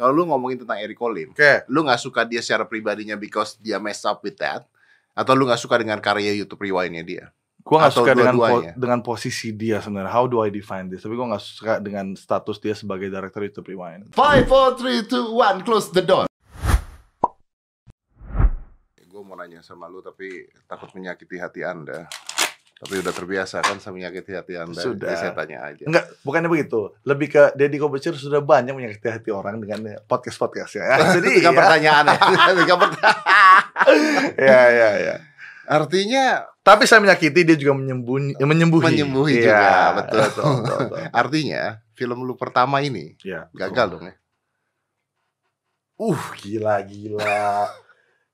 Kalau lu ngomongin tentang Eric Colin, Oke. lu nggak suka dia secara pribadinya because dia mess up with that, atau lu nggak suka dengan karya YouTube Rewind-nya dia? Gue nggak suka dengan po- dengan posisi dia sebenarnya. How do I define this? Tapi gue nggak suka dengan status dia sebagai director YouTube Rewind. Five, four, three, two, one, close the door. Gue mau nanya sama lu tapi takut menyakiti hati anda. Tapi udah terbiasa kan sama menyakiti hati anda. Sudah. Jadi saya tanya aja. Enggak, bukannya begitu. Lebih ke Deddy Kobusier sudah banyak menyakiti hati orang dengan podcast-podcastnya. Ya, jadi ya. pertanyaan ya. Kan pertanyaan. ya, ya, ya. Artinya Tapi saya menyakiti dia juga menyembunyi, menyembuhi. Menyembuhi Iya, juga, betul. betul, betul, betul. artinya film lu pertama ini betul. gagal dong ya. Uh, gila, gila.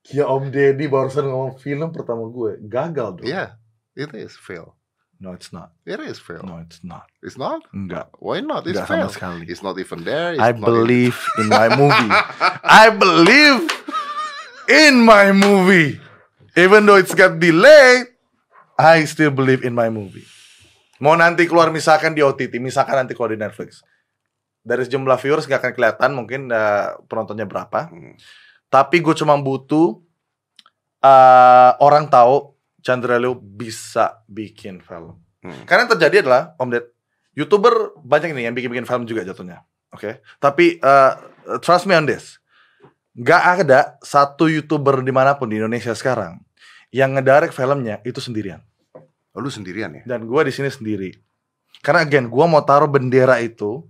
Gila Om Deddy barusan ngomong film pertama gue. Gagal dong. Iya, it is fail. No, it's not. It is fail. No, it's not. It's not? Enggak. Why not? It's Enggak fail. sama sekali. It's not even there. It's I not believe in my movie. I believe in my movie. Even though it's got delayed, I still believe in my movie. Mau nanti keluar misalkan di OTT, misalkan nanti keluar di Netflix. Dari jumlah viewers nggak akan kelihatan mungkin eh, penontonnya berapa. Hmm. Tapi gue cuma butuh eh, orang tahu Chandra Leo bisa bikin film. Hmm. Karena yang terjadi adalah Om Ded, youtuber banyak nih yang bikin-bikin film juga jatuhnya. Oke, tapi eh, trust me on this, nggak ada satu youtuber di mana pun di Indonesia sekarang yang ngedirect filmnya itu sendirian. Oh, lu sendirian ya? Dan gue di sini sendiri. Karena again, gue mau taruh bendera itu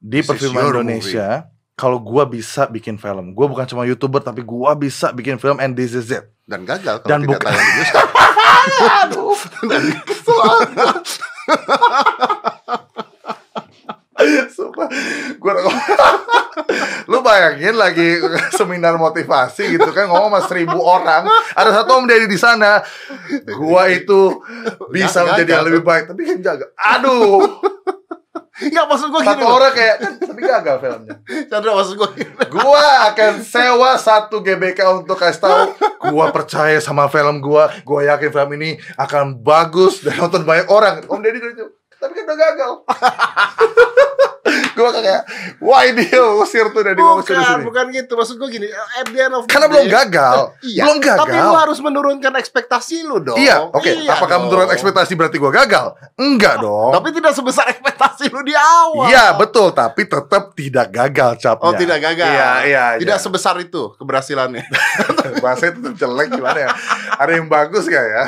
di This perfilman Indonesia. Kalau gue bisa bikin film, gue bukan cuma youtuber tapi gue bisa bikin film and this is it. Dan gagal kalau Dan tidak bukan- tayang di bioskop. Aduh, kesel. Sumpah, gua lu bayangin lagi seminar motivasi gitu kan ngomong sama seribu orang, ada satu om deddy di sana, gua itu bisa Gagal menjadi yang lebih baik, tapi kan jaga. Aduh, Enggak maksud gua gini satu loh. orang kayak kan, tapi gagal filmnya. Chandra maksud gua gini. Gua akan sewa satu GBK untuk kasih tahu, gua percaya sama film gua, gua yakin film ini akan bagus dan nonton banyak orang. Om deddy gitu, tapi kan udah gagal. Gua kayak, why dia usir tuh dari Bukan, sini. bukan gitu. Maksud gua gini, at the end of Karena belum day- gagal. Iya. Belum gagal. Tapi lu harus menurunkan ekspektasi lu dong. Iya, oke. Iya Apakah dong. menurut ekspektasi berarti gua gagal? Enggak dong. Tapi tidak sebesar ekspektasi lu di awal. Iya, betul, tapi tetap tidak gagal capnya. Oh, tidak gagal. Iya, iya. Tidak iya. sebesar itu keberhasilannya. bahasa itu jelek gimana ya? Ada yang bagus gak ya?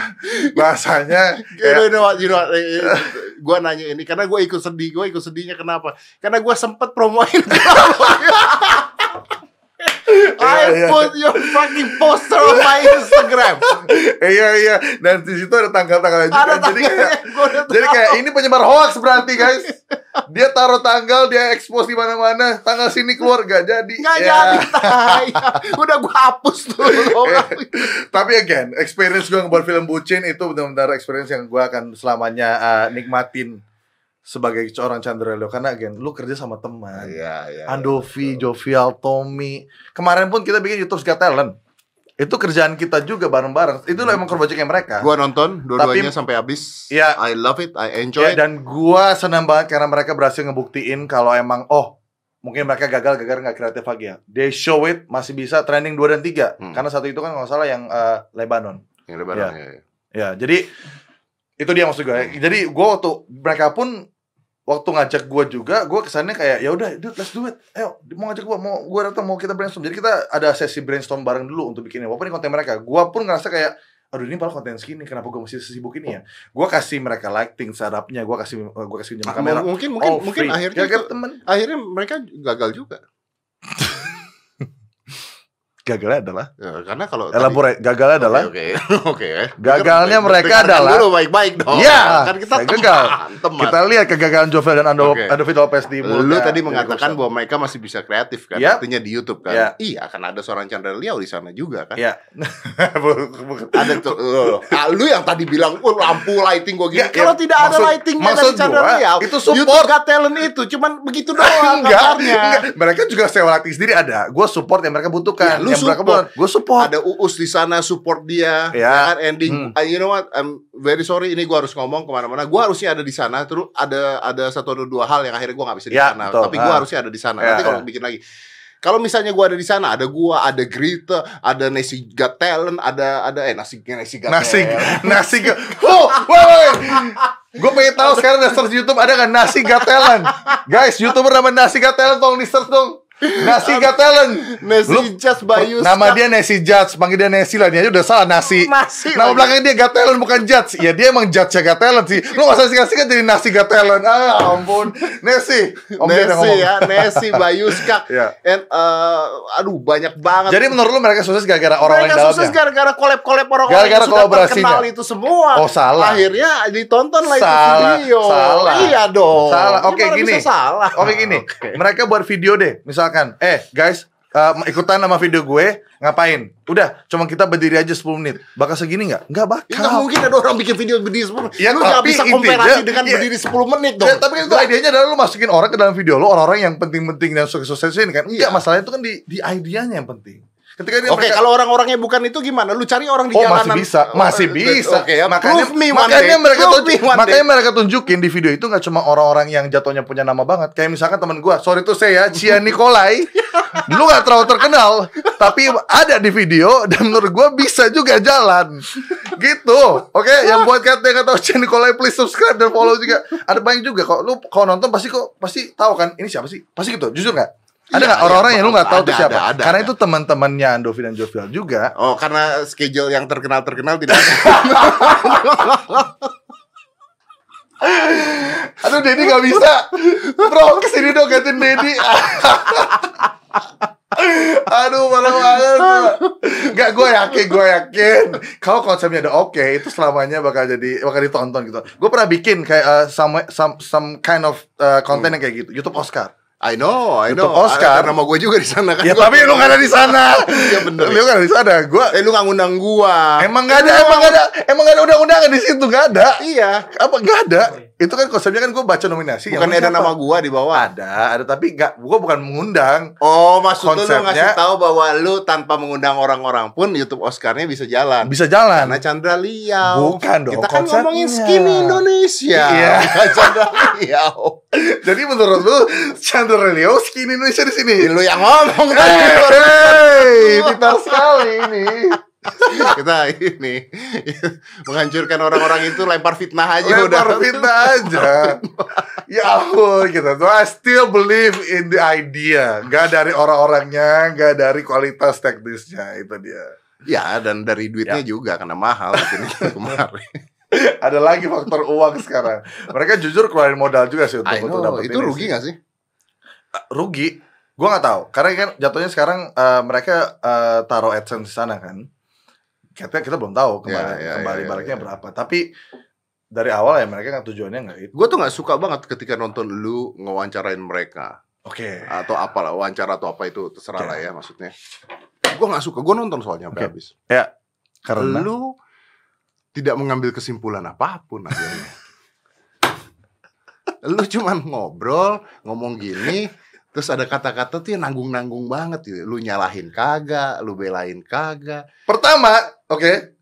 Bahasanya You know, you know what, you know what, eh, eh, gua nanya ini karena gue ikut sedih, gue ikut sedihnya kenapa? Karena gue sempet promoin I Iya, iya. put your fucking poster on my Instagram. iya iya dan di situ ada tanggal-tanggalnya juga. Ada jadi kayak jadi kayak ini penyebar hoax berarti guys. Dia taruh tanggal, dia expose di mana-mana. Tanggal sini keluar gak jadi. Nggak Ya. jadi. Udah gue hapus tuh. Tapi again, experience gue ngebuat film bucin itu benar-benar experience yang gue akan selamanya uh, nikmatin sebagai seorang Chandra Leo karena again lu kerja sama teman. Iya, iya. Andovi, Jovial, Tommy. Kemarin pun kita bikin YouTube's Got Talent. Itu kerjaan kita juga bareng-bareng. Itu lah emang projectnya mereka. Gue nonton dua-duanya sampai habis. Iya. I love it, I enjoy Ya, it. dan gua senang banget karena mereka berhasil ngebuktiin kalau emang oh mungkin mereka gagal gagal nggak kreatif lagi ya. They show it masih bisa trending 2 dan 3 Hmm. Karena satu itu kan kalau salah yang eh, Lebanon. Yang lebaran, Iya. ya, ya. Ya, jadi itu dia maksud gue. Jadi gua waktu mereka pun waktu ngajak gua juga, gua kesannya kayak ya udah, dude, let's do it. Ayo, mau ngajak gua, mau gua datang, mau kita brainstorm. Jadi kita ada sesi brainstorm bareng dulu untuk bikinnya. Walaupun ini konten mereka, gua pun ngerasa kayak aduh ini malah konten segini, kenapa gua mesti sibuk ini ya? Gua kasih mereka lighting, setupnya, gua kasih gua kasih jam Ah, kamera. mungkin mungkin mungkin akhirnya itu- temen akhirnya mereka gagal juga. Gagalnya adalah Ya, karena kalau tadi- elaborate gagalnya adalah Oke, oke. Gagalnya Dengar- mereka dengarkan adalah- dulu baik-baik dong. Iya, kan kita saya gagal. teman, teman. kita lihat kegagalan Jovel dan Ando Oke. Ando Lopez di Lu tadi Deddy mengatakan bahwa mereka masih bisa kreatif kan, Yap. artinya di YouTube kan. Iya. Iya, akan ada seorang Chandra Liao di sana juga kan. Iya. Bukan. Ada tuh, uh, ah, lu yang tadi bilang, oh, lampu lighting gua gini. Ya, Kalau ya, tidak ada maksud- lightingnya maksud dari Chandra gua, Liao, itu support. YouTube Got Talent itu cuman begitu doang enggak, enggak. Mereka juga sewa latih sendiri ada. Gue support yang mereka butuhkan. Ya, lu mereka support. Gue support. Ada Uus di sana support dia, Ya. kan ending. Hmm. You know what? I'm very sorry ini gua harus ngomong ke mana-mana. Gua harusnya ada di sana. Terus ada ada satu atau dua hal yang akhirnya gua nggak bisa di Ya, sana. betul. Tapi gua Ah. harusnya ada di sana. Ya, Nanti kalau ya. bikin lagi. Kalau misalnya gua ada di sana, ada gua, ada Grita, ada Nasi Got Talent, ada ada eh nasi nasi Got Nasi Talent. nasi ga- Oh, woi, woi. Gue pengen tahu sekarang udah search YouTube ada nggak nasi got talent? Guys, youtuber nama nasi got talent tolong di search dong. Nasi got talent. Nasi Lu- Just Bayu. Nama dia Nasi Judge, panggil dia Nasi lah. Dia aja udah salah Nasi. Nasi Nama lagi. belakang dia Got Talent bukan Judge. Ya dia emang Judge ya Got Talent sih. Lu gak usah singkat-singkat jadi Nasi Got Talent. Ah ampun. Nasi. Om ngomong. ya, Nesi Bayuska. Iya. And uh, aduh banyak banget. Jadi menurut lu mereka sukses gara-gara orang-orang mereka dalamnya? sukses gara-gara collab-collab orang-orang Gara-gara yang sudah terkenal itu semua. Oh, salah. Akhirnya ditonton lah itu video. salah. Iya dong. Salah. Oke Gimana gini. salah. Oke gini. Oke. Mereka buat video deh. Misalkan, eh guys, eh, ikutan sama video gue, ngapain? Udah, cuma kita berdiri aja 10 menit. Bakal segini nggak? Nggak bakal. Ya, nggak mungkin ada orang bikin video berdiri 10 menit. Ya, lu nggak tapi bisa komparasi dengan ya. berdiri 10 menit dong. Ya, tapi kan itu idenya adalah lu masukin orang ke dalam video lu orang-orang yang penting-penting dan sukses-sukses ini kan. Enggak, Iya. masalahnya itu kan di di idenya yang penting. Ketika dia Oke, mereka- kalau orang-orangnya bukan itu gimana? Lu cari orang di Oh jalanan. masih bisa, masih Oh, bisa. Oke ya, makanya prove me one makanya day. mereka tunjuk, me makanya mereka tunjukin di video itu nggak cuma orang-orang yang jatuhnya punya nama banget. Kayak misalkan teman gua, sorry tuh saya, Cia Nikolai, lu nggak terlalu terkenal, tapi ada di video dan menurut gua bisa juga jalan. Gitu, oke? Yang buat kata yang tahu Cia Nikolai, please subscribe dan follow juga. Ada banyak juga kok. Lu kalau nonton pasti kok pasti tahu kan? Ini siapa sih? Pasti gitu. Jujur nggak? Ada Iya, nggak iya, orang-orang yang lu nggak tahu ada, tuh siapa? ada, ada, Karena ada. itu teman-temannya Andovi dan Jovial juga. Oh, karena schedule yang terkenal-terkenal tidak ada. Aduh Dedi gak bisa Bro ke sini dong gantiin Dedi Aduh malah banget Gak gue yakin Gue yakin Kalau konsepnya udah oke Itu selamanya bakal jadi Bakal ditonton gitu Gue pernah bikin kayak uh, some, some, some kind of uh, konten yang kayak gitu YouTube Oscar I know, I know. Oscar. Ada nama gue juga di sana kan. Ya Gua- tapi lu gak ada di sana Iya bener. Lu gak ada di sana Gue Eh lu gak ngundang gua. Emang gak ada Emang gak ada Emang gak ada undang-undangan di situ Gak ada Iya. Apa gak ada Itu kan konsepnya kan gue baca nominasi Bukan yang ada siapa? nama gua di bawah. Ada, ada tapi nggak, gua bukan mengundang. Oh, maksud lu lu Konsepnya- ngasih tahu bahwa lu tanpa mengundang orang-orang pun YouTube Oscar-nya bisa jalan. Bisa jalan. Karena Chandra Liao. Bukan dong, Kita kan konsepnya. ngomongin skinny Indonesia. Iya. Bukan Chandra Liao. Jadi menurut lu Chandra Leo skin Indonesia di sini? Lu yang ngomong Hey, tadi. hey, pintar sekali ini. Kita ini menghancurkan orang-orang itu lempar fitnah aja udah. Lempar fitnah aja. ya ampun gitu. So, I still believe in the idea. Gak dari orang-orangnya, gak dari kualitas teknisnya itu dia. Ya, dan dari duitnya Ya. juga karena mahal bikin itu kemarin. Ada lagi faktor uang sekarang. Mereka jujur keluarin modal juga sih untuk, I untuk dapet itu rugi sih. gak sih? rugi gue nggak tahu karena kan jatuhnya sekarang eh, mereka eh, taruh adsense di sana kan kita kita belum tahu kembali Ya, ya, kembali ya, ya, baliknya ya. berapa tapi dari awal ya mereka kan tujuannya nggak itu Gue tuh nggak suka banget ketika nonton lu ngewawancarain mereka oke atau apalah wawancara atau apa itu terserah Oke. lah ya maksudnya. Gue nggak suka. Gue nonton soalnya sampai Oke. habis. ya karena Lu tidak mengambil kesimpulan apa pun akhirnya. lu cuman ngobrol, ngomong gini, terus ada kata-kata tuh yang nanggung-nanggung banget gitu. Lu nyalahin kagak, lu belain kagak. pertama oke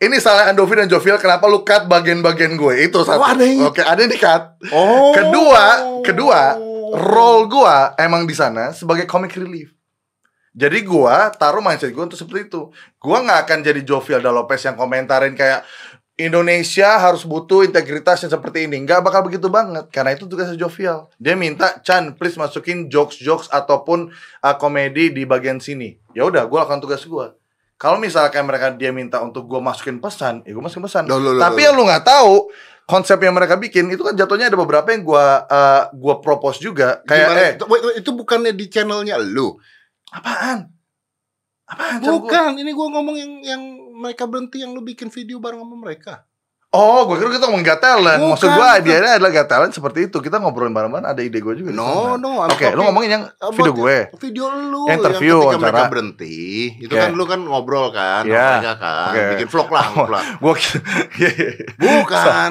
ini salah Andovi dan Jovial kenapa lu cut bagian-bagian gue itu satu Oh, ada yang- oke ada yang di cut Oh. Kedua, kedua, role gua emang di sana sebagai comic relief. Jadi gua taruh mindset gua untuk seperti itu. Gua nggak akan jadi Jovial dan Lopez yang komentarin kayak Indonesia harus butuh integritas yang seperti ini. Nggak bakal begitu banget. Karena itu tugasnya Jovial. Dia minta Chan, please masukin jokes-jokes ataupun uh, komedi di bagian sini. Ya udah, gua lakukan tugas gua. Kalau misalkan mereka dia minta untuk gua masukin pesan, ya gua masukin pesan. Loh, loh, Tapi loh. yang lu nggak tahu konsep yang mereka bikin itu kan jatuhnya ada beberapa yang gua uh, gua propose juga kayak Gimana? eh Itu- itu bukannya di channelnya lu? Apaan apaan Chan? Gua- Bukan, ini gua ngomong yang yang mereka berhenti yang lu bikin video bareng sama mereka. oh gua kira kita ngomong gak talent maksud Bukan, gua bukan. idenya adalah gak talent seperti itu kita ngobrolin bareng-bareng ada ide gua juga No, no. I'm oke lu talking ngomongin yang video gue Video lu Interview, yang ketika mereka berhenti, itu Oke. kan lu kan ngobrol kan Iya. mereka kan, Oke. bikin vlog lah, vlog Iya, iya. Bukan.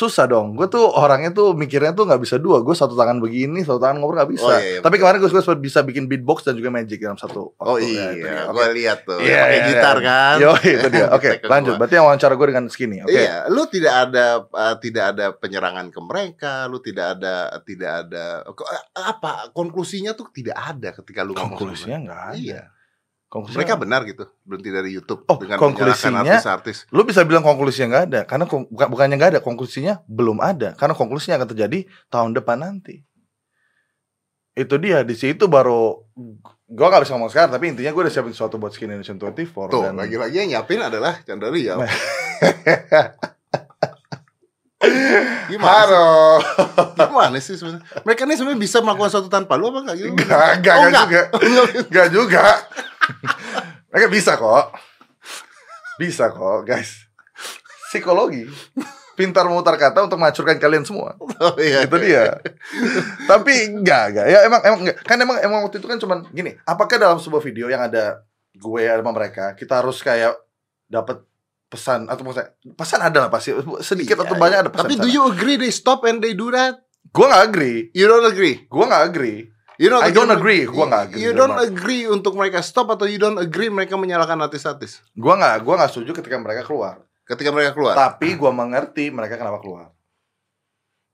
Susah dong. Gue tuh orangnya tuh mikirnya tuh nggak bisa dua. Gue satu tangan begini, satu tangan ngobrol nggak bisa. Oh, iya, iya, Tapi kemarin gue bisa bikin beatbox dan juga magic dalam satu. Oh waktu. Ya, iya, dia. gue lihat tuh. Iya, pakai iya, gitar iya. kan. Yo, itu dia. Oke, ke lanjut. Berarti yang wawancara gue dengan skinny. Oke. Iya, lu tidak ada uh, tidak ada penyerangan ke mereka, lu tidak ada tidak ada eh, apa konklusinya tuh tidak ada ketika lu Konklusinya nggak ada. Iya. Konklusinya Mereka benar gitu berhenti dari YouTube Oh, dengan konklusinya- artis-artis. Lu bisa bilang konklusinya nggak ada, karena bukan bukannya nggak ada, konklusinya belum ada, karena konklusinya akan terjadi tahun depan nanti. Itu dia di situ baru gua nggak bisa ngomong sekarang, tapi intinya gue udah siapin sesuatu buat Skin Nation 24 Tuh, dan lagi-lagi yang nyiapin adalah Chandra Riau. Gimana? sih? Gimana sih sebenarnya? Mereka ini sebenarnya bisa melakukan sesuatu tanpa lu apa enggak gitu? Enggak, enggak, Oh, enggak enggak. juga. Enggak juga. Mereka bisa kok. Bisa kok, guys. Psikologi. Pintar memutar kata untuk menghancurkan kalian semua. Oh, iya. itu dia. Tapi enggak, enggak. Ya emang emang enggak. Kan emang emang waktu itu kan cuman gini, apakah dalam sebuah video yang ada gue sama mereka, kita harus kayak dapat pesan atau maksudnya pesan ada lah pasti sedikit atau Iya, banyak iya. ada pesan. Tapi do you agree they stop and they do that? Gue nggak agree. You don't agree? Gue nggak agree. You don't I don't agree. Gua nggak agree You don't agree untuk mereka stop atau you don't agree mereka menyalahkan artis-artis Gue nggak gue nggak setuju ketika mereka keluar. ketika mereka keluar. Tapi gue mengerti mereka kenapa keluar.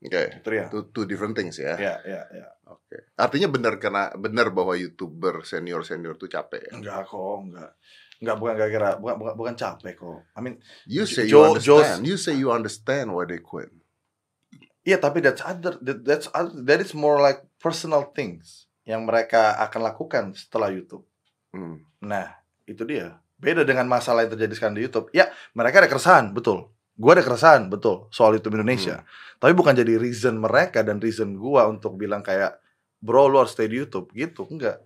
Oke. Itu dia. Two, two different things ya. Ya, ya, ya. Oke. Artinya benar karena benar bahwa youtuber senior senior tuh capek. Ya? Enggak kok, enggak. Enggak bukan gara-gara bukan, bukan bukan capek kok. I mean, You say you understand. You say you understand why they quit. Iya tapi that's other that, that's other, that is more like personal things yang mereka akan lakukan setelah YouTube. Hmm. Nah, itu dia. Beda dengan masalah yang terjadi sekarang di YouTube. Ya, mereka ada keresahan, betul. Gua ada keresahan, betul, soal YouTube Indonesia. Tapi bukan jadi reason mereka dan reason gua untuk bilang kayak bro lu harus stay di YouTube gitu. Enggak.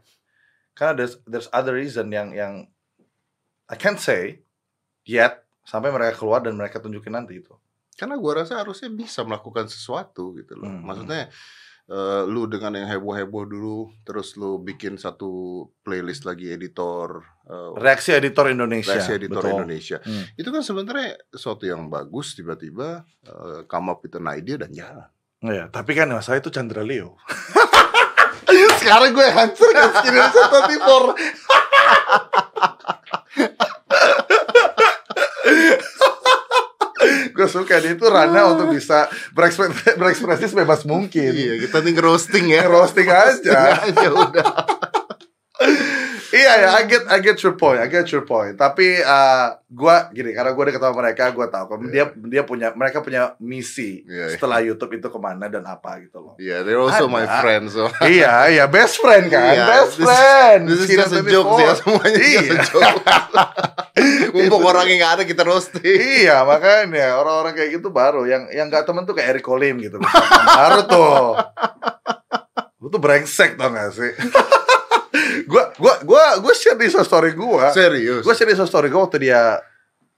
Karena there's there's other reason yang yang I can't say yet sampai mereka keluar dan mereka tunjukin nanti itu. Karena gua rasa harusnya bisa melakukan sesuatu gitu loh. Hmm. Maksudnya eh, lu dengan yang heboh-heboh dulu, terus lu bikin satu playlist lagi editor, eh, Reaksi editor Indonesia. reaksi editor betul. Indonesia. Hmm. Itu kan sebenarnya sesuatu yang bagus tiba-tiba eh, come up with an idea dan jalan. Iya, tapi kan masalah itu Chandra Leo. Sekarang gue hancur skin Indonesia 24. Gue suka dia itu Rana untuk bisa berekspresi, berekspresi sebebas mungkin. Iya, kita nih roasting ya. Roasting aja. aja udah. Iya ya, I get I get your point, I get your point. Tapi uh, gua gini, karena gua udah ketemu mereka, gua tahu kan dia dia punya mereka punya misi Iya, iya. setelah YouTube itu ke mana dan apa gitu loh. Iya, they're also my Ada. friends. So. iya, iya, best friend kan, Iya, best this- friend. This is just a 24. joke sih ya, semuanya Iya. Mumpung orang yang gak ada kita roasting. iya, makanya orang-orang kayak gitu baru yang yang gak temen tuh kayak Eric Colim gitu. baru tuh. Lu tuh brengsek tau gak sih? Gua gua gua gua share di story gua. Serius. Gue share di story gue waktu dia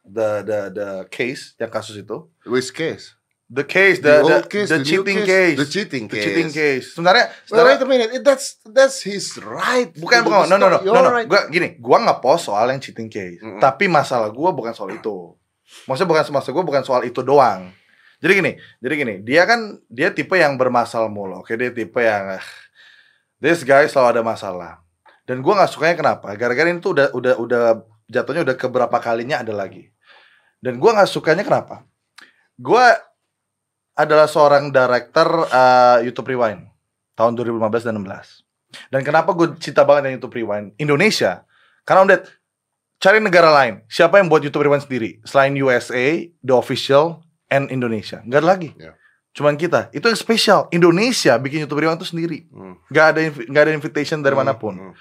the the the case yang kasus itu. Which case? The case, The, the the, case, the, the cheating case, The cheating the case. cheating case. Sebenarnya, sebenarnya wait a minute. It- That's that's his right. bukan bukan no no no no, no. Right. Gua gini, gua nggak post soal yang cheating case. Mm-mm. Tapi masalah gua bukan soal itu. Maksudnya bukan maksud gua bukan soal itu doang. Jadi gini, jadi gini, dia kan dia tipe yang bermasalah mulu. Oke, dia tipe yang this guy selalu ada masalah. Dan gua nggak sukanya kenapa? Gara-gara ini tuh udah udah udah jatuhnya udah keberapa kalinya ada lagi. Dan gua nggak sukanya kenapa? Gua adalah seorang director uh, YouTube Rewind tahun 2015 dan 16. Dan kenapa gue cinta banget dengan YouTube Rewind Indonesia? Karena om Ded, cari negara lain. Siapa yang buat YouTube Rewind sendiri? Selain USA, The Official, and Indonesia. Nggak ada lagi. Ya. Cuman kita. Itu yang spesial. Indonesia bikin YouTube Rewind itu sendiri. Hmm. Ada nggak ada invitation dari Hmm, mana pun. hmm.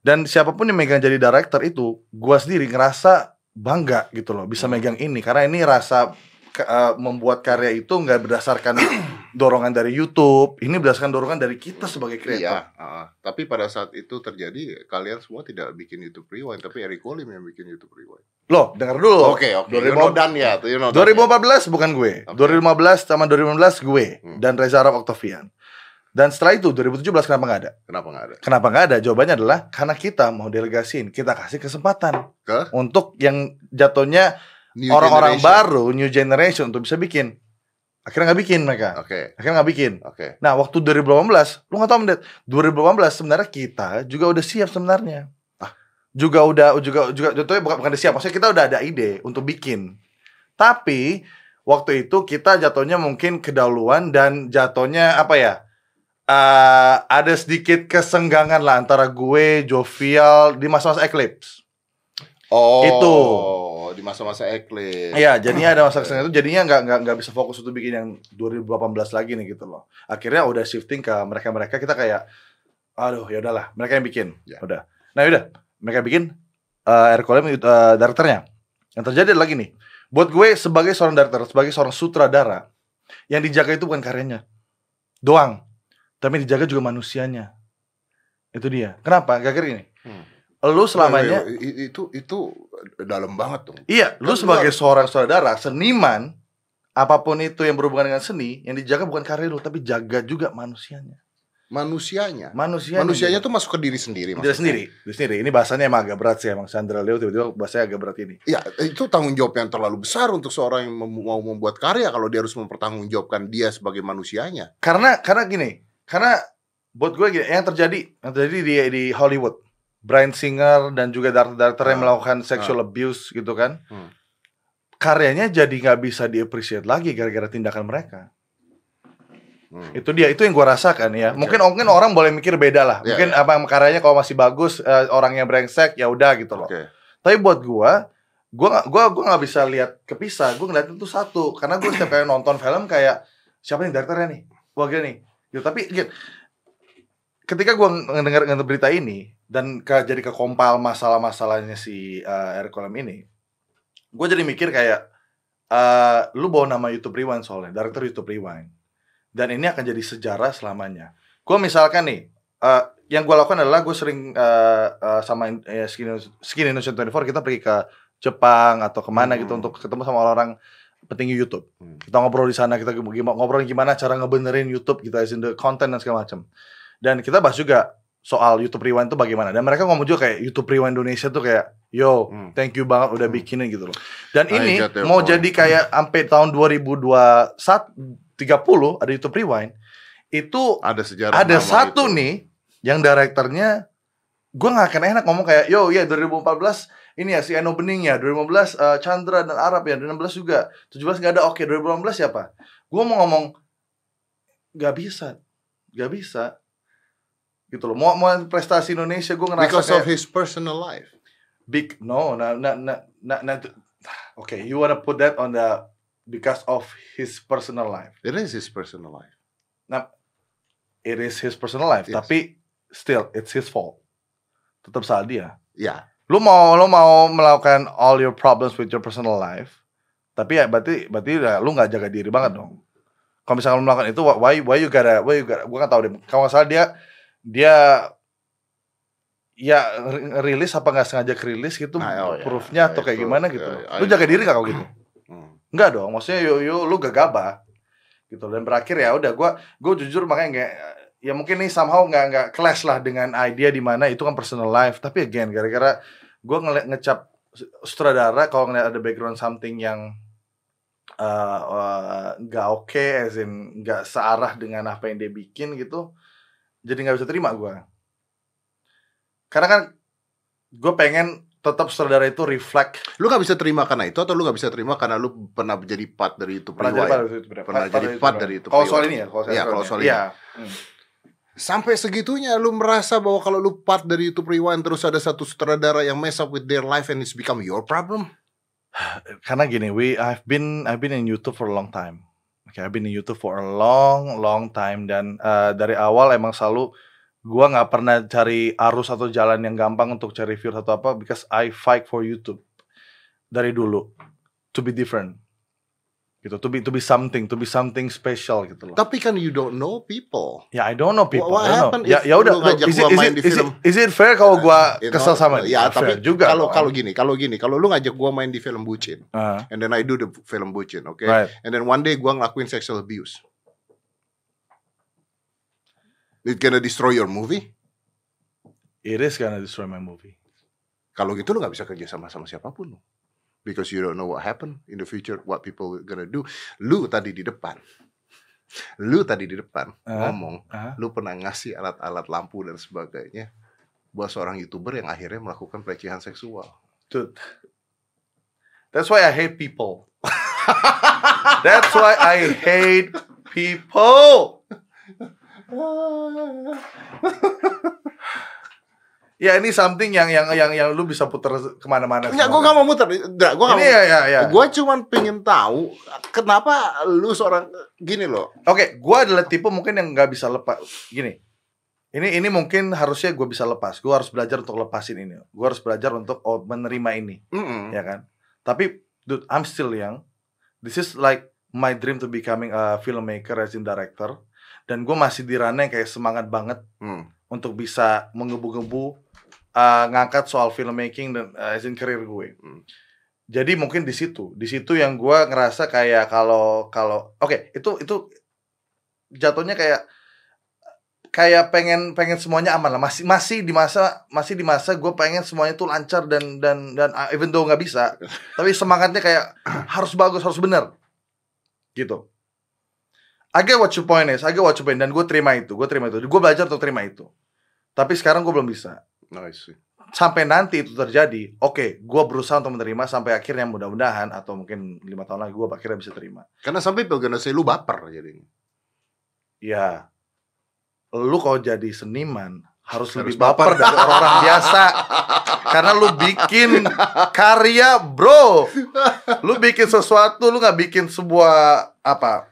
Dan siapa pun yang megang jadi director itu, gua sendiri ngerasa bangga gitu loh bisa Hmm. megang ini karena ini rasa eh, membuat karya itu nggak berdasarkan dorongan dari YouTube, ini berdasarkan dorongan dari kita sebagai kreator. Iya, ah. tapi pada saat itu terjadi kalian semua tidak bikin YouTube Rewind, tapi Eric Colim yang bikin YouTube Rewind. Loh, dengar dulu. Oke, oke. 2015 You know done ya, you know done 2014 bukan gue. Oke. 2015 sama 2015 gue Hmm. dan Reza Arab Octavian. Dan setelah itu 2017 kenapa nggak ada? ya? Kenapa nggak ada? Kenapa nggak ada? Jawabannya adalah karena kita mau delegasiin, kita kasih kesempatan Ke? untuk yang jatuhnya orang-orang baru, new generation untuk bisa bikin. Akhirnya nggak bikin mereka. Oke. Akhirnya nggak bikin. Oke. Nah, waktu 2018, lu nggak tahu mendet. 2018 sebenarnya kita juga udah siap sebenarnya. Ah. Juga udah juga juga contohnya bukan bukan udah siap, maksudnya kita udah ada ide untuk bikin. Tapi waktu itu kita jatuhnya mungkin kedahuluan dan jatuhnya apa ya? eh, ada sedikit kesenggangan lah antara gue, Jovial di masa-masa Eclipse. Oh. Itu. di masa-masa Eclipse. Iya, jadinya ada masa kesenggangan itu jadinya nggak nggak nggak bisa fokus untuk bikin yang 2018 lagi nih gitu loh. Akhirnya udah shifting ke mereka-mereka kita kayak aduh ya udahlah, mereka yang bikin. Ya. Udah. Nah, udah. Mereka bikin eh Eric Colem uh, directornya. Yang terjadi adalah gini. Buat gue sebagai seorang director, sebagai seorang sutradara, yang dijaga itu bukan karyanya doang, tapi dijaga juga manusianya. Itu dia. Kenapa? Gak kira gini. Hmm. Lu selamanya I- i- itu itu dalam banget dong. Iya, lu Kan sebagai lu- seorang saudara, seniman, apa pun itu yang berhubungan dengan seni, yang dijaga bukan karya lu, tapi jaga juga manusianya. Manusianya. Manusianya. Manusianya tuh masuk ke diri sendiri Diri sendiri, diri sendiri. Ini bahasanya emang agak berat sih emang Sandra Leo tiba-tiba bahasanya agak berat ini. Ya, itu tanggung jawab yang terlalu besar untuk seorang yang mem- mau membuat karya kalau dia harus mempertanggungjawabkan dia sebagai manusianya. Karena karena gini, karena buat gue gini, yang terjadi yang terjadi di di Hollywood, Brian Singer dan juga director-director yang Ah, melakukan sexual abuse gitu kan, Hmm. karyanya jadi nggak bisa diapresiasi lagi gara-gara tindakan mereka. Hmm. Itu dia, itu yang gua rasakan ya. Oke. Mungkin mungkin orang boleh mikir beda lah. Iya, Mungkin iya. apa karyanya kalau masih bagus, eh, orangnya brengsek ya udah gitu loh. Oke. Tapi buat gua nggak gua gua nggak bisa lihat kepisah. Gua ngeliat itu satu. Karena gua setiap kali nonton film kayak siapa nih direkturnya nih? Wah gini nih. Gitu. Tapi gitu, ketika gua ngedengar ngedengar berita ini dan ke, jadi ke compile masalah-masalahnya si eh, Eric Colem ini, gua jadi mikir kayak eh lu bawa nama YouTube Rewind soalnya, director YouTube Rewind. Dan ini akan jadi sejarah selamanya. Gua misalkan nih, eh, yang gue lakukan adalah gue sering eh, eh, sama eh, Skin, Skin Indonesia 24 kita pergi ke Jepang atau ke mana gitu Hmm. untuk ketemu sama orang-orang petinggi YouTube. Hmm. Kita ngobrol di sana, kita ngobrolin gimana cara ngebenerin YouTube gitu, as in the content dan segala macam. Dan kita bahas juga soal YouTube Rewind itu bagaimana. Dan mereka ngomong juga kayak YouTube Rewind Indonesia tuh kayak, yo, Hmm. thank you banget udah Hmm. bikinin gitu loh. Dan I ini mau point. jadi kayak sampai tahun 2021 30 ada YouTube Rewind. Itu Ada sejarah. ada satu itu. nih yang direkturnya gue nggak akan enak ngomong kayak yo ya 2014 ini ya si Eno Bening ya 2015 eh, Chandra dan Arab ya 2016 juga 17 nggak ada oke 2018 siapa gue mau ngomong nggak bisa nggak bisa gitu loh. Mau mau prestasi Indonesia gue ngerasa Because kayak of his personal life. big no nah nah nah nah, nah oke you wanna put that on the because of his personal life. It is his personal life. it is his personal life Yes. tapi still it's his fault. Tetap salah dia. Ya, lu mau lu mau melakukan all your problems with your personal life tapi ya berarti berarti ya, lu nggak jaga diri banget dong. Kalau misalnya lu melakukan itu why why you gotta why you gotta gua nggak tahu deh. Kalau nggak salah dia dia ya ri- rilis apa nggak sengaja rilis gitu Nah, oh ya. proofnya atau Ya, kayak itu, gimana ya, gitu ya, lu jaga diri nggak kalau gitu? Hmm. Enggak dong, maksudnya yo yo lu gegabah gitu. Dan berakhir ya udah gua gua jujur makanya nggak ya mungkin nih somehow nggak nggak clash lah dengan idea di mana itu kan personal life. Tapi again gara-gara gua ngeliat ngecap sutradara kalau ngeliat ada background something yang eh, eh, nggak oke as in nggak searah dengan apa yang dia bikin gitu jadi nggak bisa terima gua karena kan gue pengen tetap sutradara itu reflect Lu gak bisa terima karena itu atau lu gak bisa terima karena lu pernah menjadi part dari itu pernah jadi part dari itu Pernah jadi part dari itu Kalau soal ini ya, kalau Iya, kalau soal ini. Iya. Hmm. Sampai segitunya lu merasa bahwa kalau lu part dari YouTube Rewind terus ada satu sutradara yang mess up with their life and it's become your problem? Karena gini, we I've been I've been in YouTube for a long time. Okay, I've been in YouTube for a long long time dan eh, dari awal emang selalu gua nggak pernah cari arus atau jalan yang gampang untuk cari views atau apa because I fight for YouTube dari dulu to be different gitu to be to be something to be something special gitu loh Tapi kan you don't know people. Ya I don't know people. What happened Ya ya udah. Is it, is, main it, di is, it, film? is it fair kalau gua You kesel know, sama Ya, dia? tapi fair juga. kalau dong. kalau gini, kalau gini, kalau lu ngajak gua main di film bucin, Ah, and then I do the film bucin, okay? right. And then one day gua ngelakuin sexual abuse. It gonna destroy your movie? It is gonna destroy my movie. Kalau gitu lu nggak bisa kerja sama sama siapa pun. lu. Because you don't know what happen in the future, what people gonna do. Lu tadi di depan, lu tadi di depan Ah. ngomong, Ah. lu pernah ngasih alat-alat lampu dan sebagainya buat seorang youtuber yang akhirnya melakukan pelecehan seksual. Dude. That's why I hate people. That's why I hate people. Ya ini something yang yang yang yang lu bisa putar ke mana-mana. Enggak, gue gak mau muter. Enggak, gue gak Ini mau. ya ya ya. Gue cuman pengen tahu kenapa lu seorang gini loh. Oke, gua adalah tipe mungkin yang nggak bisa lepas. Gini, ini ini mungkin harusnya gue bisa lepas. Gue harus belajar untuk lepasin ini. Gue harus belajar untuk oh, menerima ini, Mm-mm. ya kan? Tapi, dude, I'm still young. This is like my dream to becoming a filmmaker as in director. Dan gue masih di ranah yang kayak semangat banget Hmm. Untuk bisa mengebu-gebu uh, ngangkat soal filmmaking dan uh, as in career gue. Hmm. Jadi mungkin di situ, di situ yang gue ngerasa kayak kalau kalau oke itu itu jatuhnya kayak kayak pengen pengen semuanya aman lah. Masih masih di masa masih di masa gue pengen semuanya tuh lancar dan dan dan uh, even though nggak bisa tapi semangatnya kayak harus bagus harus benar gitu. I get what your point is I get what your point. Dan gue terima itu gue terima itu. Gue belajar untuk terima itu tapi sekarang gue belum bisa Nice. sampai nanti itu terjadi, oke, gue berusaha untuk menerima sampai akhirnya mudah-mudahan atau mungkin lima tahun lagi gue akhirnya bisa terima. Karena sampai say lu baper jadinya. Ya, lu kalau jadi seniman harus, Harus lebih baper dari orang-orang biasa, karena lu bikin karya, bro. Lu bikin sesuatu, lu nggak bikin sebuah apa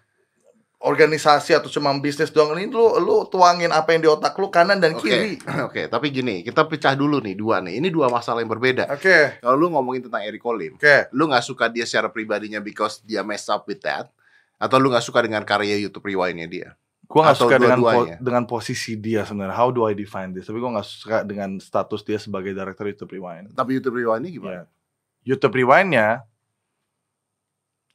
organisasi atau cuma bisnis doang ini lu lu tuangin apa yang di otak lu kanan dan Oke. kiri. Oke, tapi gini, kita pecah dulu nih dua nih. Ini dua masalah yang berbeda. Oke, Kalau lu ngomongin tentang Eric Colim, oke. lu nggak suka dia secara pribadinya because dia mess up with that, atau lu nggak suka dengan karya YouTube Rewind-nya dia? Gue gak Atau suka dengan po- dengan posisi dia sebenarnya. How do I define this? Tapi gue gak suka dengan status dia sebagai director YouTube Rewind. Tapi YouTube Rewind-nya gimana? Ya. YouTube Rewind-nya,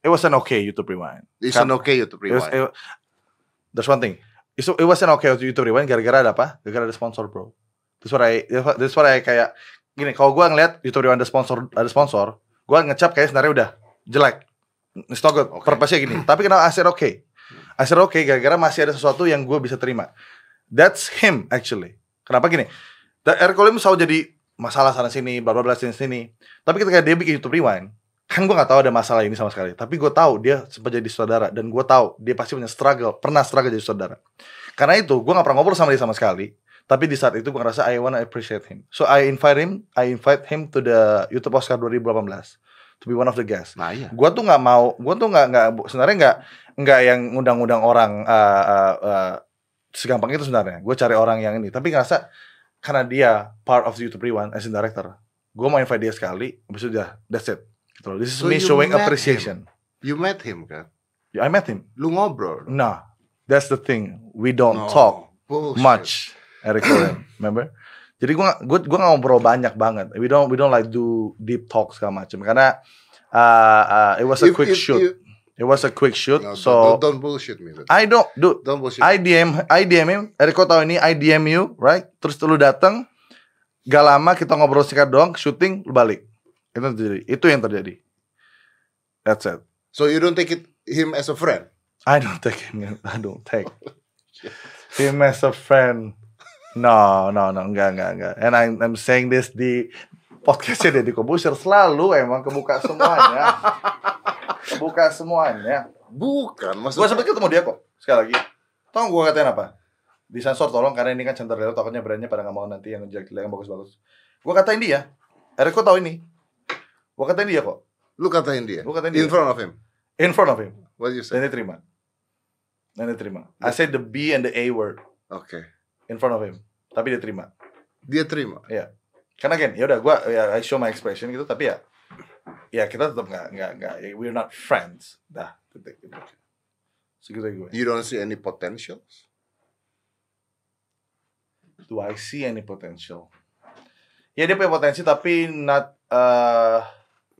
it was an okay YouTube Rewind. It's Kan- an okay YouTube It was, Rewind. it- there's one thing. It's, it was an okay YouTube Rewind gara-gara ada apa? Gara-gara ada sponsor, bro. That's what I, that's what I kayak gini. Kalau gue ngeliat YouTube Rewind ada sponsor, ada sponsor, gue ngecap kayak sebenarnya udah jelek. It's not good. Oke. Purpose-nya gini. Tapi kenapa I said okay? I said okay gara-gara masih ada sesuatu yang gue bisa terima. That's him actually. Kenapa gini? Eric Colim selalu jadi masalah sana sini, bla bla bla sini sini. Tapi ketika dia bikin YouTube Rewind, kan gue nggak tahu ada masalah ini sama sekali. Tapi gue tahu dia sempat jadi saudara dan gue tahu dia pasti punya struggle, pernah struggle jadi saudara. Karena itu gue nggak pernah ngobrol sama dia sama sekali. Tapi di saat itu gue ngerasa I wanna appreciate him. So I invite him, I invite him to the YouTube Oscar 2018 to be one of the guests Nah iya. gua tuh nggak mau gua tuh nggak nggak sebenarnya nggak nggak yang ngundang-undang orang uh, uh, uh, segampang itu sebenarnya gue cari orang yang ini tapi ngerasa karena dia part of the YouTube Rewind as a director gue mau invite dia sekali habis itu udah that's it gitu loh this is So me showing appreciation You met him kan? I met him Lu ngobrol. nah that's the thing we don't No, talk bullshit. much Eric Cohen remember jadi gue gue gue ngobrol banyak banget we don't we don't like do deep talk segala macam karena uh, uh, it was a If- quick if shoot you- It was a quick shoot, No, so don't, don't bullshit me. dude. I don't, dude. Don't bullshit. I DM, I DM him. Eriko tahu ini, I DM you, right? Terus lu datang, gak lama kita ngobrol singkat doang, syuting, lu balik. Itu yang terjadi. Itu yang terjadi. That's it. So you don't take it him as a friend? I don't take him. I don't take him as a friend. No, no, no, enggak, enggak, enggak. And I'm, I'm saying this di podcastnya Deddy Kobusir selalu emang kebuka semuanya. kebuka semuanya. Bukan, Gue maksudnya. sempet ketemu dia kok sekali lagi. Tau gue katain apa? Disensor tolong karena ini kan center daerah takutnya brandnya pada nggak mau nanti yang jelek yang bagus-bagus. Gue katain dia. Eriko tahu ini. Gue katain dia kok. Lu katain dia. Gua katain In dia. front of him. In front of him. What you say? Dan dia terima. Dan dia terima. I said the B and the A word Oke. in front of him. Tapi dia terima. Dia terima. Karena kan, ya udah gue ya I show my expression gitu tapi ya ya kita tetap nggak nggak nggak ya, we're not friends. Dah, titik gitu. Segitu gue. You don't see any potentials? Do I see any potential? Ya dia punya potensi tapi not uh,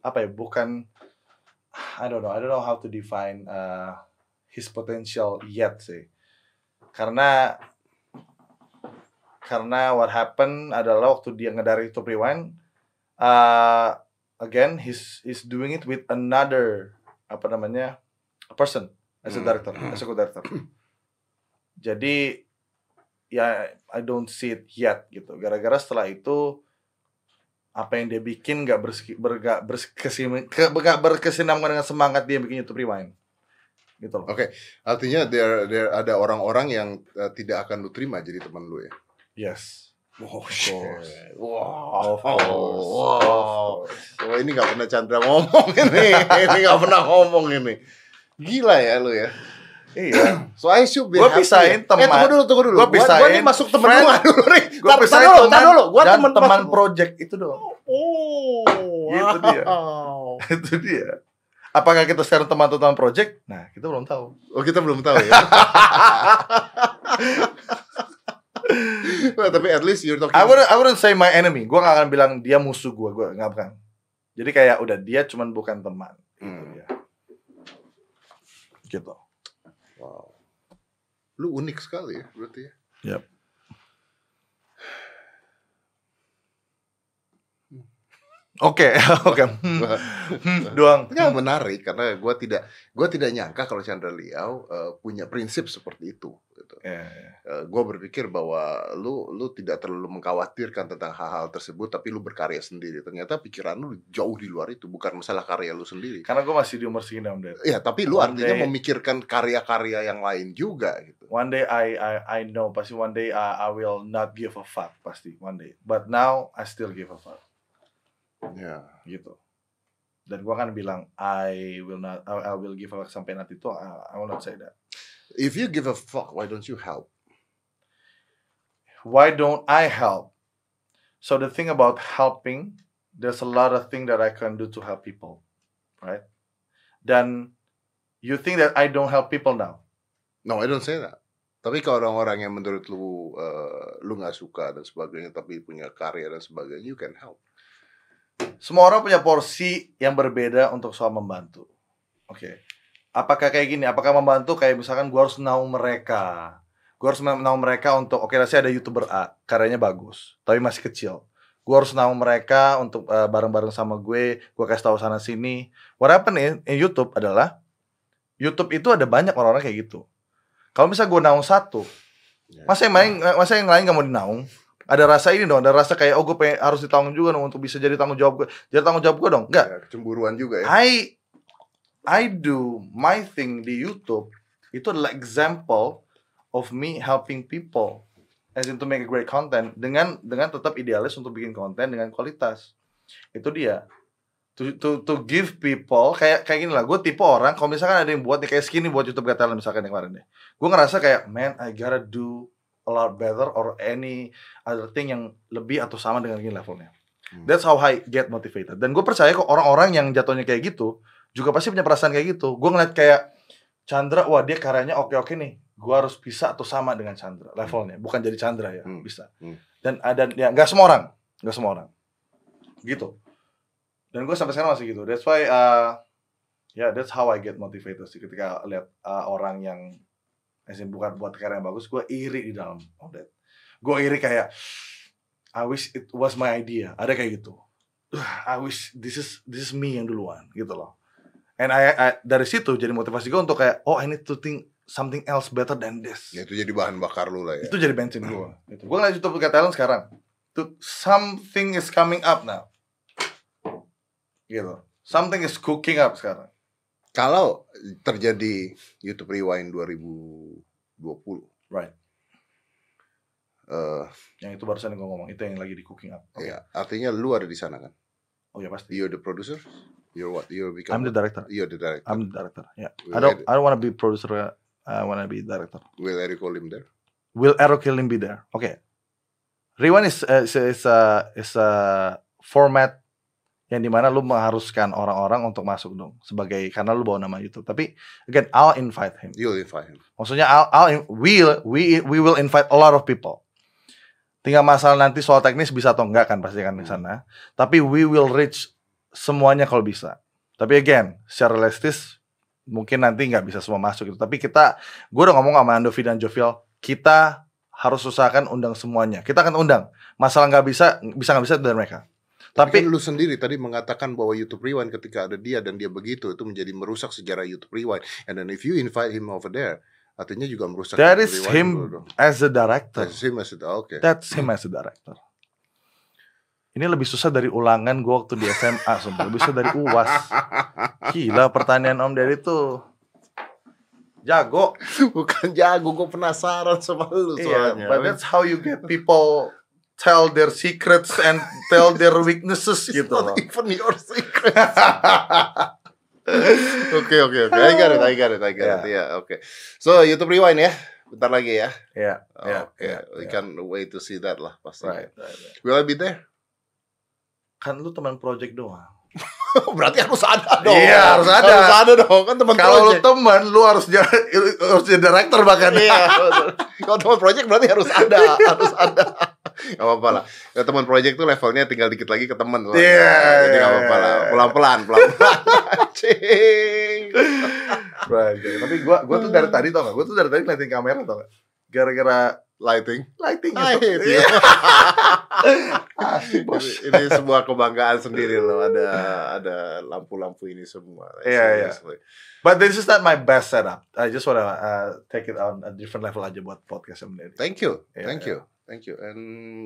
apa ya bukan I don't know I don't know how to define uh, his potential yet sih. Karena karena what happened adalah waktu dia ngedari YouTube Rewind uh, again he's he's doing it with another apa namanya a person as a Hmm. director as a co-director. Jadi ya I don't see it yet gitu. Gara-gara setelah itu apa yang dia bikin nggak berski- berga- berkesim- ke- nggak berkesinambungan dengan semangat dia bikin YouTube Rewind gitu loh Oke, artinya there, there ada orang-orang yang uh, tidak akan lu terima jadi teman lu ya. yes Wow. Wow, wow. Oh, ini nggak pernah Chandra ngomong ini. ini nggak pernah ngomong ini. Gila ya lu ya. Iya So I should be Gua happy pisahin ya. teman. Eh, tunggu dulu, tunggu dulu. Gua Gua, gua pisahin nih masuk temen nggak dulu nih. gue pisahin dulu, teman tar dulu. Gua teman masuk- project itu dong Oh, Gitu dia. itu dia apakah kita sekarang teman atau teman project nah kita belum tahu Oh kita belum tahu ya. well, tapi at least you're talking. I wouldn't, I wouldn't say my enemy gue gak akan bilang dia musuh gue gue nggak bukan jadi kayak udah dia cuman bukan teman gitu Hmm. dia gitu Wow. Lu unik sekali ya berarti ya. Yap. Oke, oke. Hmm, hmm, Doang. Ya menarik karena gua tidak gua tidak nyangka kalau Chandra Liao eh, punya prinsip seperti itu. Gitu. Ya, ya. Eh, gua berpikir bahwa lu lu tidak terlalu mengkhawatirkan tentang hal-hal tersebut, tapi lu berkarya sendiri. Ternyata pikiran lu jauh di luar itu, bukan masalah karya lu sendiri. Karena gue masih di umur segini Om Ded. Ya, tapi lu One artinya day- memikirkan karya-karya yang lain juga gitu. One day I I I know pasti one day I, I will not give a fuck pasti one day. But now I still give a fuck Ya. gitu. Dan gua kan bilang I will not I, will give a fuck sampai nanti itu I, I will not say that. If you give a fuck, why don't you help? Why don't I help? So the thing about helping, there's a lot of thing that I can do to help people, right? Dan you think that I don't help people now? No, I don't say that. Tapi kalau orang-orang yang menurut lu eh, lu nggak suka dan sebagainya, tapi punya karya dan sebagainya, you can help. Semua orang punya porsi yang berbeda untuk soal membantu. Oke. Apakah kayak gini? Apakah membantu kayak misalkan gua harus naung mereka? Gua harus naung mereka untuk oke okay, ada youtuber A, karyanya bagus, tapi masih kecil. Gua harus naung mereka untuk eh, bareng-bareng sama gue, gua kasih tahu sana sini. What happen in, in YouTube adalah YouTube itu ada banyak orang-orang kayak gitu. Kalau misalnya gua naung satu, Ya. masa yang lain masa yang lain nggak mau dinaung? Ada rasa ini dong, ada rasa kayak oh gue pengen, harus ditanggung juga dong untuk bisa jadi tanggung jawab gue. Jadi tanggung jawab gue dong. Enggak. Ya, kecemburuan juga ya. I I do my thing di YouTube itu adalah example of me helping people as in to make a great content dengan dengan tetap idealis untuk bikin konten dengan kualitas. Itu dia. To, to, to give people kayak kayak gini lah gue tipe orang kalau misalkan ada yang buat nih kayak skinny buat YouTube Got Talent misalkan yang kemarin deh gue ngerasa kayak man I gotta do a lot better or any other thing yang lebih atau sama dengan ini levelnya. Hmm. that's how I get motivated. Dan gue percaya kok orang-orang yang jatuhnya kayak gitu juga pasti punya perasaan kayak gitu. Gue ngeliat kayak Chandra wah dia karyanya oke-oke nih. Gue harus bisa atau sama dengan Chandra levelnya. Bukan jadi Chandra ya Hmm. bisa. Hmm. dan ada ya nggak semua orang. Nggak semua orang. Gitu. Dan gue sampai sekarang masih gitu. That's why uh, ya that's how I get motivated sih ketika lihat uh, orang yang as bukan buat karya yang bagus gue iri di dalam of that. Gue iri kayak I wish it was my idea. Ada kayak gitu. I wish this is this is me yang duluan gitu loh. And I, I dari situ jadi motivasi gue untuk kayak oh I need to think something else better than this. Ya, itu jadi bahan bakar lu lah ya. itu jadi bensin gue gitu. gue ngeliat YouTube Got Talent sekarang. Tuh something is coming up now. Gitu. Something is cooking up sekarang Kalau terjadi YouTube Rewind 2020, right eh yang itu barusan yang gue ngomong itu yang lagi di cooking up Oke. ya, artinya lu ada di sana kan? oh ya pasti You're the producer? You're what? You're become I'm the director You're the director. I'm the director yeah Will I don't I don't want to be producer I want to be director Will Eric call him there? Will Arrow Killing be there? Okay. Rewind is uh, is, is a is a format yang di mana lu mengharuskan orang-orang untuk masuk dong sebagai karena lu bawa nama YouTube. Tapi again, I'll invite him. You'll invite him. Maksudnya I'll, I'll will we we will invite a lot of people. Tinggal masalah nanti soal teknis bisa atau enggak kan pasti kan di sana. Tapi we will reach semuanya kalau bisa. Tapi again, secara realistis mungkin nanti nggak bisa semua masuk gitu. Tapi kita, gue udah ngomong sama Andovi dan Jovial, kita harus usahakan undang semuanya. Kita akan undang. Masalah nggak bisa, bisa nggak bisa itu dari mereka. Tapi Tapi kan lu sendiri tadi mengatakan bahwa YouTube Rewind ketika ada dia dan dia begitu itu menjadi merusak sejarah YouTube Rewind. And then if you invite him over there, artinya juga merusak. that YouTube is Rewind him dong. as a director. That's him as it. Oke. That's him as a director. Ini lebih susah dari ulangan gue waktu di SMA, sumpah. Lebih susah dari UAS. Gila pertanyaan Om Deddy tuh jago. Bukan jago, gue penasaran sama lu Iya, soalnya. but that's how you get people tell their secrets and tell their weaknesses It's gitu not loh. even your secret. Oke oke oke. I got it, I got it, I got it. Yeah. Ya, oke. So YouTube Rewind ya. Bentar lagi ya. Iya, iya, Oke, we iya. can wait to see that lah pasti. Right, right, right. Will I be there? Kan lu teman project doang. Berarti harus ada dong. Iya, harus ada. Harus ada dong, kan teman Kalau lu teman, lu harus jadi harus jadi director bahkan. Iya. Kalau teman project berarti harus ada, harus ada. Gak apa-apa lah. Ya, teman project tuh levelnya tinggal dikit lagi ke teman. soalnya. Iya, Jadi iya, gak apa-apa lah. iya. Pelan-pelan, pelan-pelan. Right, right. Tapi gua gua tuh dari tadi tau gak? Gua tuh dari tadi ngeliatin kamera tau gak? Gara-gara Lighting. lighting I itu. hate you. Asik, bos. ini, ini sebuah kebanggaan sendiri loh ada ada lampu-lampu ini semua. Iya, iya. Seriously. But this is not my best setup. I just wanna uh, take it on a different level aja buat podcast sendiri. Thank you, Iya, thank iya. you, thank you. And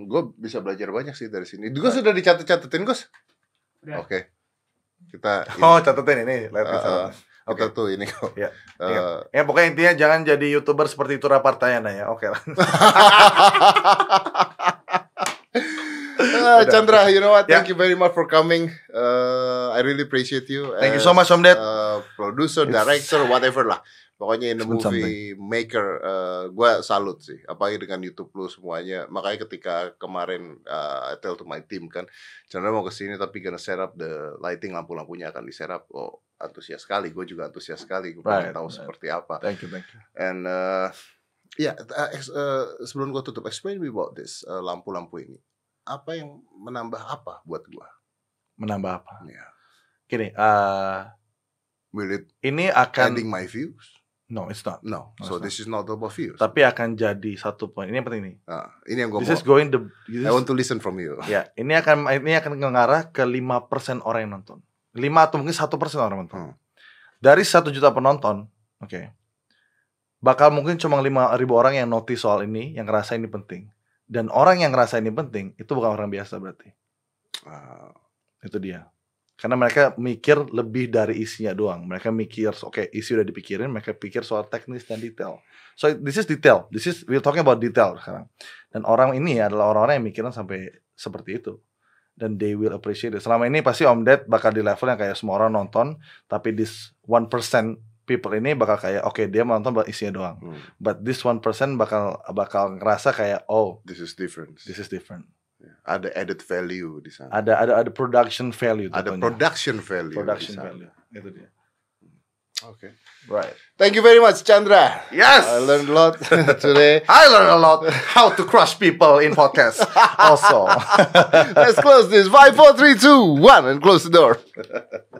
gue bisa belajar banyak sih dari sini. Gue sudah dicatat-catatin Gus. Udah. Oke. Kita ini, Oh, catetin ini, lihat Uh, uh, kita Oke. tuh ini kok. Iya, Eh, Ya pokoknya intinya jangan jadi youtuber seperti itu Rapardayana ya. Oke lah. Ah, Chandra, you know what? Ya. Thank you very much for coming. Uh, I really appreciate you. Thank you so much, Om Ded. uh, producer, director, whatever lah. Pokoknya in the movie maker, uh, gue salut sih. Apalagi dengan YouTube lu semuanya. Makanya ketika kemarin uh, I tell to my team kan, Chandra mau ke sini tapi gonna set up the lighting, lampu-lampunya akan di set up. Oh, antusias sekali. Gue juga antusias sekali. Gue pengen Right, tahu right. seperti apa. Thank you, thank you. And uh, ya, uh, ex- uh, sebelum gue tutup, explain me about this uh, lampu-lampu ini. Apa yang menambah apa buat gue? Menambah apa? Ya. Gini, uh, Will it ini akan my views? No, it's not. No. No, So this is not about views. Tapi akan jadi satu poin. Ini yang penting nih. Nah, ini yang gue This is going the this I want to listen from you. Ya, ini akan ini akan mengarah ke 5% orang yang nonton. 5 atau mungkin 1% orang yang nonton. Hmm. Dari 1 juta penonton, oke. Bakal mungkin cuma 5 ribu orang yang notice soal ini, yang ngerasa ini penting. Dan orang yang ngerasa ini penting, itu bukan orang biasa berarti. Ah, Itu dia. Karena mereka mikir lebih dari isinya doang. Mereka mikir, oke, isi udah dipikirin, mereka pikir soal teknis dan detail. So this is detail. This is we're talking about detail sekarang. Dan orang ini adalah orang-orang yang mikirin sampai seperti itu. Dan they will appreciate it. Selama ini pasti Om Ded bakal di level yang kayak semua orang nonton, tapi this 1% people ini bakal kayak oke dia mau nonton buat isinya doang. hmm, But this 1% bakal bakal ngerasa kayak oh, This is different. this is different. Ada added value di sana. Ada ada ada production value Ada tentunya. production value. production di sana. value. Itu dia. Oke. Right. Thank you very much, Chandra. Yes. I learned a lot today. I learned a lot how to crush people in podcasts. also. Let's close this. Five, four, three, two, one, and close the door.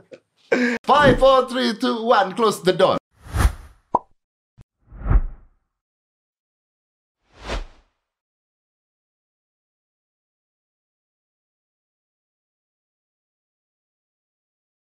Five, four, three, two, one. Close the door.